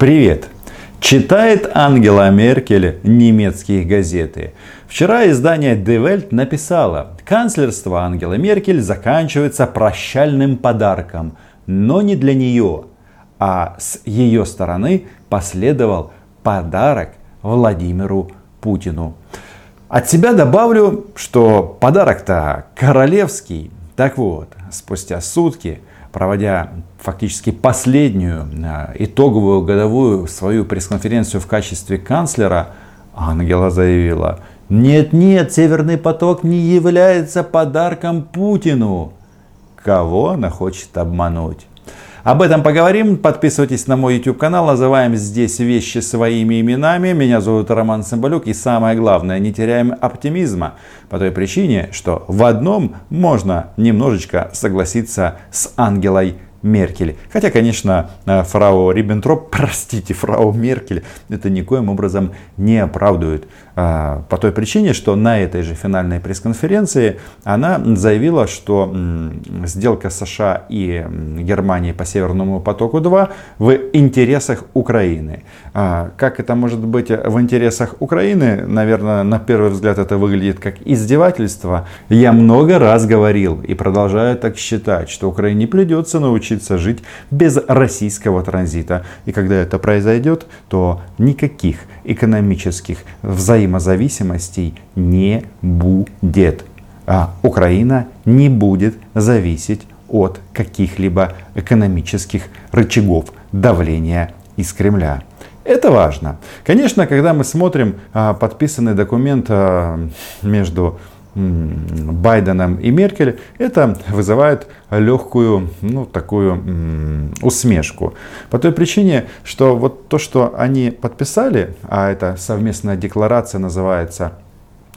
Привет! Читает Ангела Меркель немецкие газеты. Вчера издание Die Welt написало, канцлерство Ангелы Меркель заканчивается прощальным подарком, но не для нее, а с ее стороны последовал подарок Владимиру Путину. От себя добавлю, что подарок-то королевский. Так вот, спустя сутки проводя фактически последнюю а, итоговую годовую свою пресс-конференцию в качестве канцлера, Ангела заявила, нет-нет, Северный поток не является подарком Путину. Кого она хочет обмануть? Об этом поговорим. Подписывайтесь на мой YouTube канал. Называем здесь вещи своими именами. Меня зовут Роман Цымбалюк. И самое главное, не теряем оптимизма. По той причине, что в одном можно немножечко согласиться с Ангелой Меркель. Хотя, конечно, э, фрау Риббентроп, простите, фрау Меркель, это никоим образом не оправдывает. А, по той причине, что на этой же финальной пресс-конференции она заявила, что сделка США и Германии по Северному потоку-2 в интересах Украины. А, как это может быть в интересах Украины? Наверное, на первый взгляд это выглядит как издевательство. Я много раз говорил и продолжаю так считать, что Украине придется научиться жить без российского транзита. И когда это произойдет, то никаких экономических взаимозависимостей не будет. А Украина не будет зависеть от каких-либо экономических рычагов давления из Кремля. Это важно. Конечно, когда мы смотрим а, подписанный документ а, между Байденом и Меркель, это вызывает легкую, ну, такую усмешку. По той причине, что вот то, что они подписали, а эта совместная декларация называется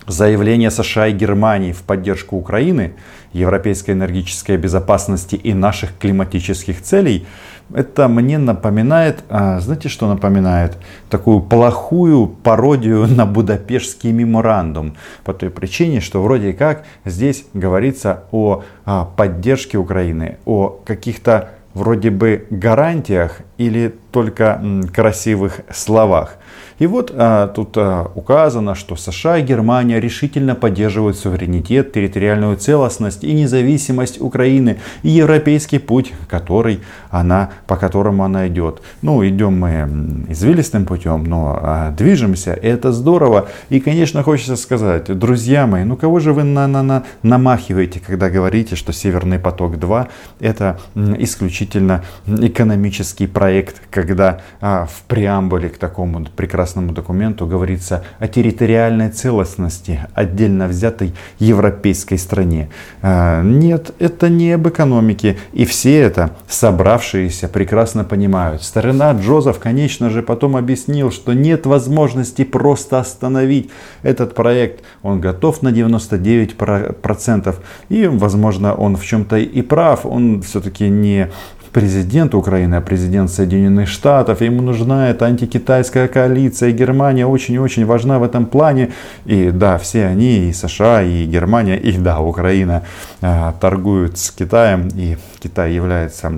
Заявление США и Германии в поддержку Украины, европейской энергетической безопасности и наших климатических целей – это мне напоминает, а, знаете, что напоминает? Такую плохую пародию на Будапештский меморандум. По той причине, что вроде как здесь говорится о а, поддержке Украины, о каких-то вроде бы гарантиях или только красивых словах. И вот а, тут а, указано, что США и Германия решительно поддерживают суверенитет, территориальную целостность и независимость Украины и европейский путь, который она, по которому она идет. Ну, идем мы извилистым путем, но а, движемся, это здорово. И, конечно, хочется сказать, друзья мои, ну кого же вы на, на, на, намахиваете, когда говорите, что Северный поток-2 это исключительно экономический проект, когда а, в преамбуле к такому прекрасному документу говорится о территориальной целостности отдельно взятой европейской стране. А, нет, это не об экономике. И все это, собравшиеся, прекрасно понимают. Старина Джозеф, конечно же, потом объяснил, что нет возможности просто остановить этот проект. Он готов на 99%. И, возможно, он в чем-то и прав. Он все-таки не президент Украины, а президент Соединенных Штатов. Ему нужна эта антикитайская коалиция. И Германия очень-очень важна в этом плане. И да, все они, и США, и Германия, и да, Украина э, торгуют с Китаем. И Китай является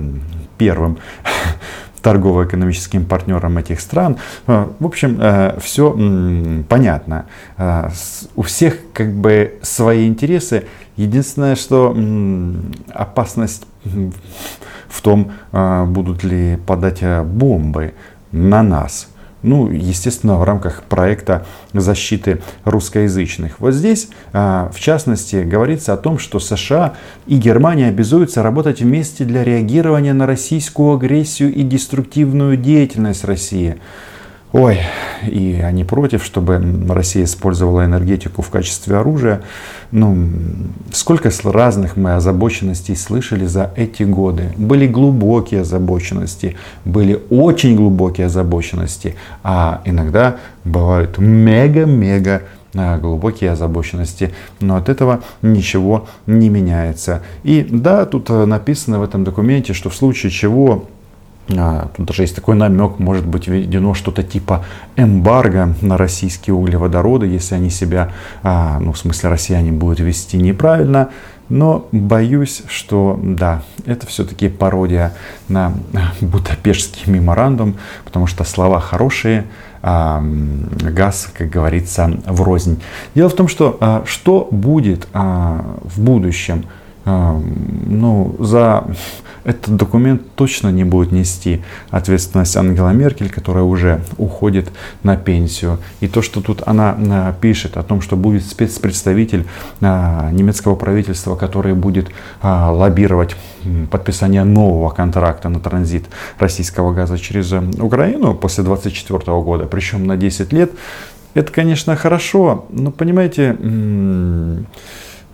первым торгово-экономическим партнером этих стран. А, в общем, э, все понятно. А, у всех как бы свои интересы. Единственное, что опасность в том, а, будут ли подать а, бомбы на нас. Ну, естественно, в рамках проекта защиты русскоязычных. Вот здесь, а, в частности, говорится о том, что США и Германия обязуются работать вместе для реагирования на российскую агрессию и деструктивную деятельность России. Ой, и они против, чтобы Россия использовала энергетику в качестве оружия. Ну, сколько разных мы озабоченностей слышали за эти годы. Были глубокие озабоченности, были очень глубокие озабоченности, а иногда бывают мега-мега а, глубокие озабоченности, но от этого ничего не меняется. И да, тут э, написано в этом документе, что в случае чего тут даже есть такой намек, может быть введено что-то типа эмбарго на российские углеводороды, если они себя, а, ну в смысле россияне будут вести неправильно. Но боюсь, что да, это все-таки пародия на Будапештский меморандум, потому что слова хорошие, а газ, как говорится, в рознь. Дело в том, что а, что будет а, в будущем? Ну, за этот документ точно не будет нести ответственность Ангела Меркель, которая уже уходит на пенсию. И то, что тут она а, пишет о том, что будет спецпредставитель а, немецкого правительства, который будет а, лоббировать подписание нового контракта на транзит российского газа через Украину после 2024 года, причем на 10 лет, это, конечно, хорошо, но, понимаете,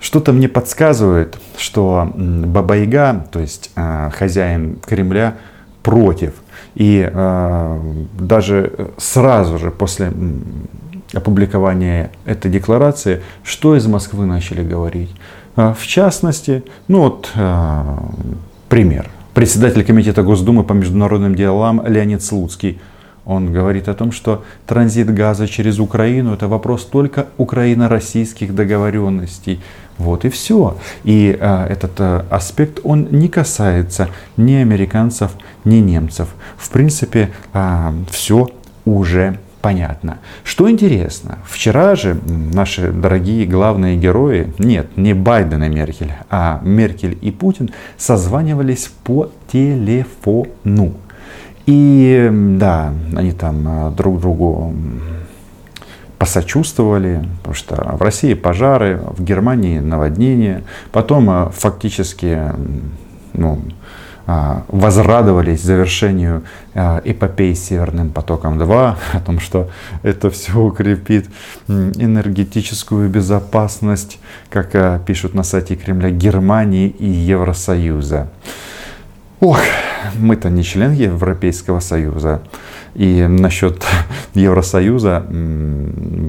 что-то мне подсказывает, что Баба-Яга, то есть э, хозяин Кремля, против. И э, даже сразу же после опубликования этой декларации, что из Москвы начали говорить? Э, в частности, ну вот э, пример. Председатель комитета Госдумы по международным делам Леонид Слуцкий – он говорит о том, что транзит газа через Украину это вопрос только украино-российских договоренностей. Вот и все. И а, этот а, аспект, он не касается ни американцев, ни немцев. В принципе, а, все уже понятно. Что интересно, вчера же наши дорогие главные герои, нет, не Байден и Меркель, а Меркель и Путин созванивались по телефону. И да, они там а, друг другу посочувствовали, потому что в России пожары, в Германии наводнения, потом а, фактически ну, а, возрадовались завершению эпопеи с Северным потоком-2, о том, что это все укрепит энергетическую безопасность, как пишут на сайте Кремля, Германии и Евросоюза. Ох, мы-то не член Европейского Союза. И насчет Евросоюза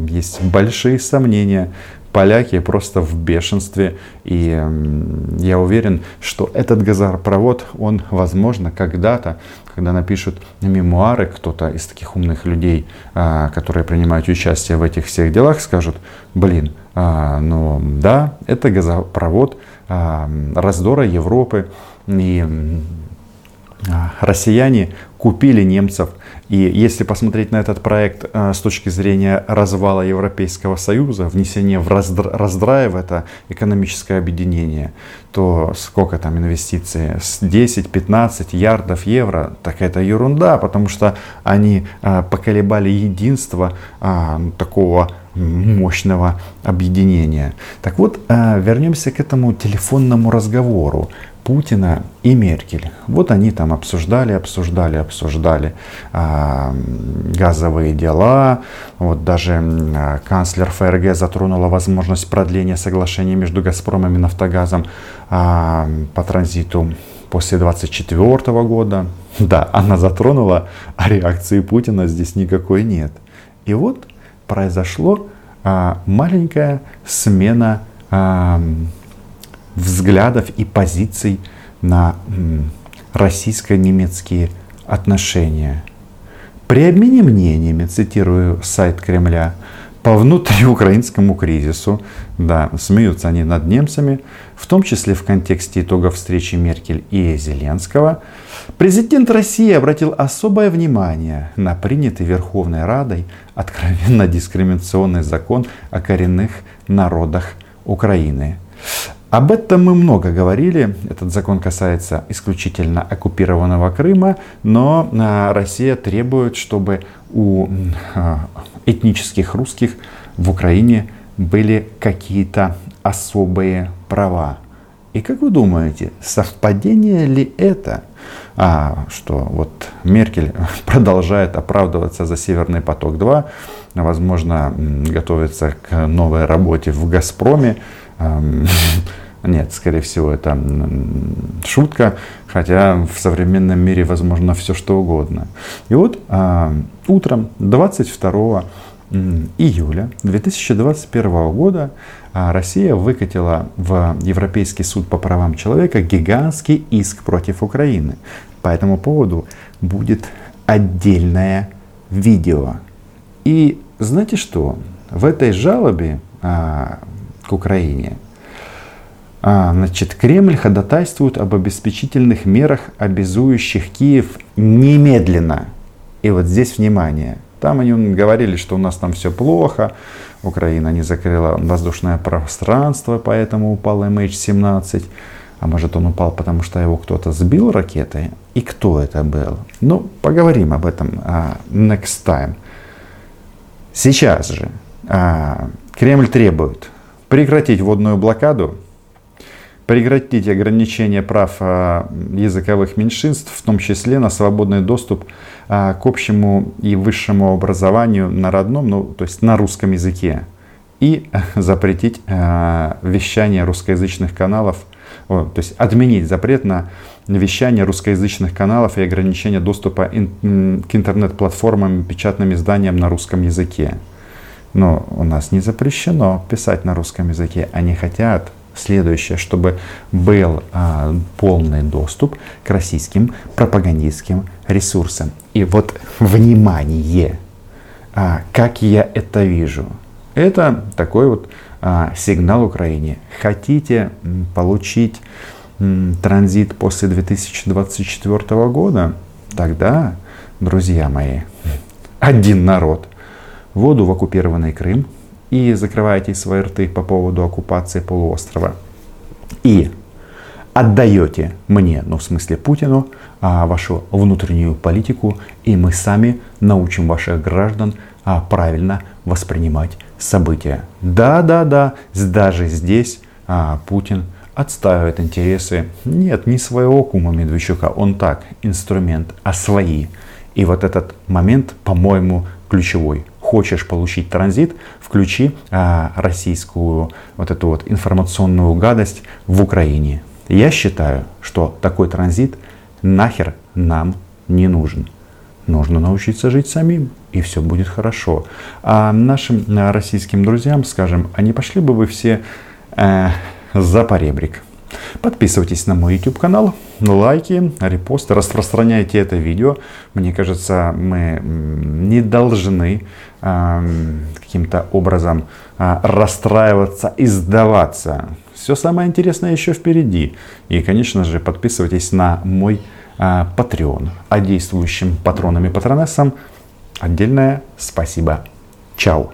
есть большие сомнения. Поляки просто в бешенстве. И я уверен, что этот газопровод, он, возможно, когда-то, когда напишут мемуары, кто-то из таких умных людей, а, которые принимают участие в этих всех делах, скажут, блин, а, ну да, это газопровод а, раздора Европы. И а, россияне купили немцев. И если посмотреть на этот проект а, с точки зрения развала Европейского Союза, внесения в раздрай в это экономическое объединение, то сколько там инвестиций? С 10-15 ярдов евро, так это ерунда, потому что они а, поколебали единство такого мощного объединения. Так вот, вернемся к этому телефонному разговору. Путина и Меркель. Вот они там обсуждали, обсуждали, обсуждали а, газовые дела. Вот даже а, канцлер ФРГ затронула возможность продления соглашения между Газпромом и Нафтогазом а, по транзиту после 2024 года. Да, она затронула, а реакции Путина здесь никакой нет. И вот произошло а, маленькая смена а, взглядов и позиций на российско-немецкие отношения. При обмене мнениями, цитирую сайт Кремля, по внутриукраинскому кризису, да, смеются они над немцами, в том числе в контексте итогов встречи Меркель и Зеленского, президент России обратил особое внимание на принятый Верховной Радой откровенно дискриминационный закон о коренных народах Украины. Об этом мы много говорили. Этот закон касается исключительно оккупированного Крыма, но а, Россия требует, чтобы у а, этнических русских в Украине были какие-то особые права. И как вы думаете, совпадение ли это, а, что вот Меркель продолжает оправдываться за Северный поток-2, возможно, готовится к новой работе в Газпроме, Нет, скорее всего, это шутка, хотя в современном мире возможно все что угодно. И вот а, утром 22 июля 2021 года а, Россия выкатила в Европейский суд по правам человека гигантский иск против Украины. По этому поводу будет отдельное видео. И знаете что? В этой жалобе а, к Украине значит, Кремль ходатайствует об обеспечительных мерах, обязующих Киев немедленно. И вот здесь внимание. Там они говорили, что у нас там все плохо, Украина не закрыла воздушное пространство, поэтому упал MH17. А может он упал, потому что его кто-то сбил ракетой? И кто это был? Ну, поговорим об этом uh, next time. Сейчас же uh, Кремль требует прекратить водную блокаду, прекратить ограничение прав uh, языковых меньшинств, в том числе на свободный доступ к общему и высшему образованию на родном, ну, то есть на русском языке, и запретить вещание русскоязычных каналов то есть отменить запрет на вещание русскоязычных каналов и ограничение доступа к интернет-платформам и печатным изданиям на русском языке. Но у нас не запрещено писать на русском языке. Они хотят следующее, чтобы был а, полный доступ к российским пропагандистским ресурсам. И вот внимание, а, как я это вижу. Это такой вот а, сигнал Украине. Хотите получить транзит после 2024 года? Тогда, друзья мои, один народ, воду в оккупированный Крым и закрываете свои рты по поводу оккупации полуострова. И отдаете мне, ну в смысле Путину, а, вашу внутреннюю политику, и мы сами научим ваших граждан а, правильно воспринимать события. Да, да, да, даже здесь а, Путин отстаивает интересы, нет, не своего кума Медведчука, он так, инструмент, а свои. И вот этот момент, по-моему, ключевой. Хочешь получить транзит, включи а, российскую вот эту вот информационную гадость в Украине. Я считаю, что такой транзит нахер нам не нужен. Нужно научиться жить самим, и все будет хорошо. А нашим э, российским друзьям скажем, а не пошли бы вы все э, за поребрик? Подписывайтесь на мой YouTube канал, лайки, репосты, распространяйте это видео. Мне кажется, мы не должны э, каким-то образом э, расстраиваться и сдаваться. Все самое интересное еще впереди. И, конечно же, подписывайтесь на мой а, Patreon. А действующим патронам и патронессам отдельное спасибо. Чао.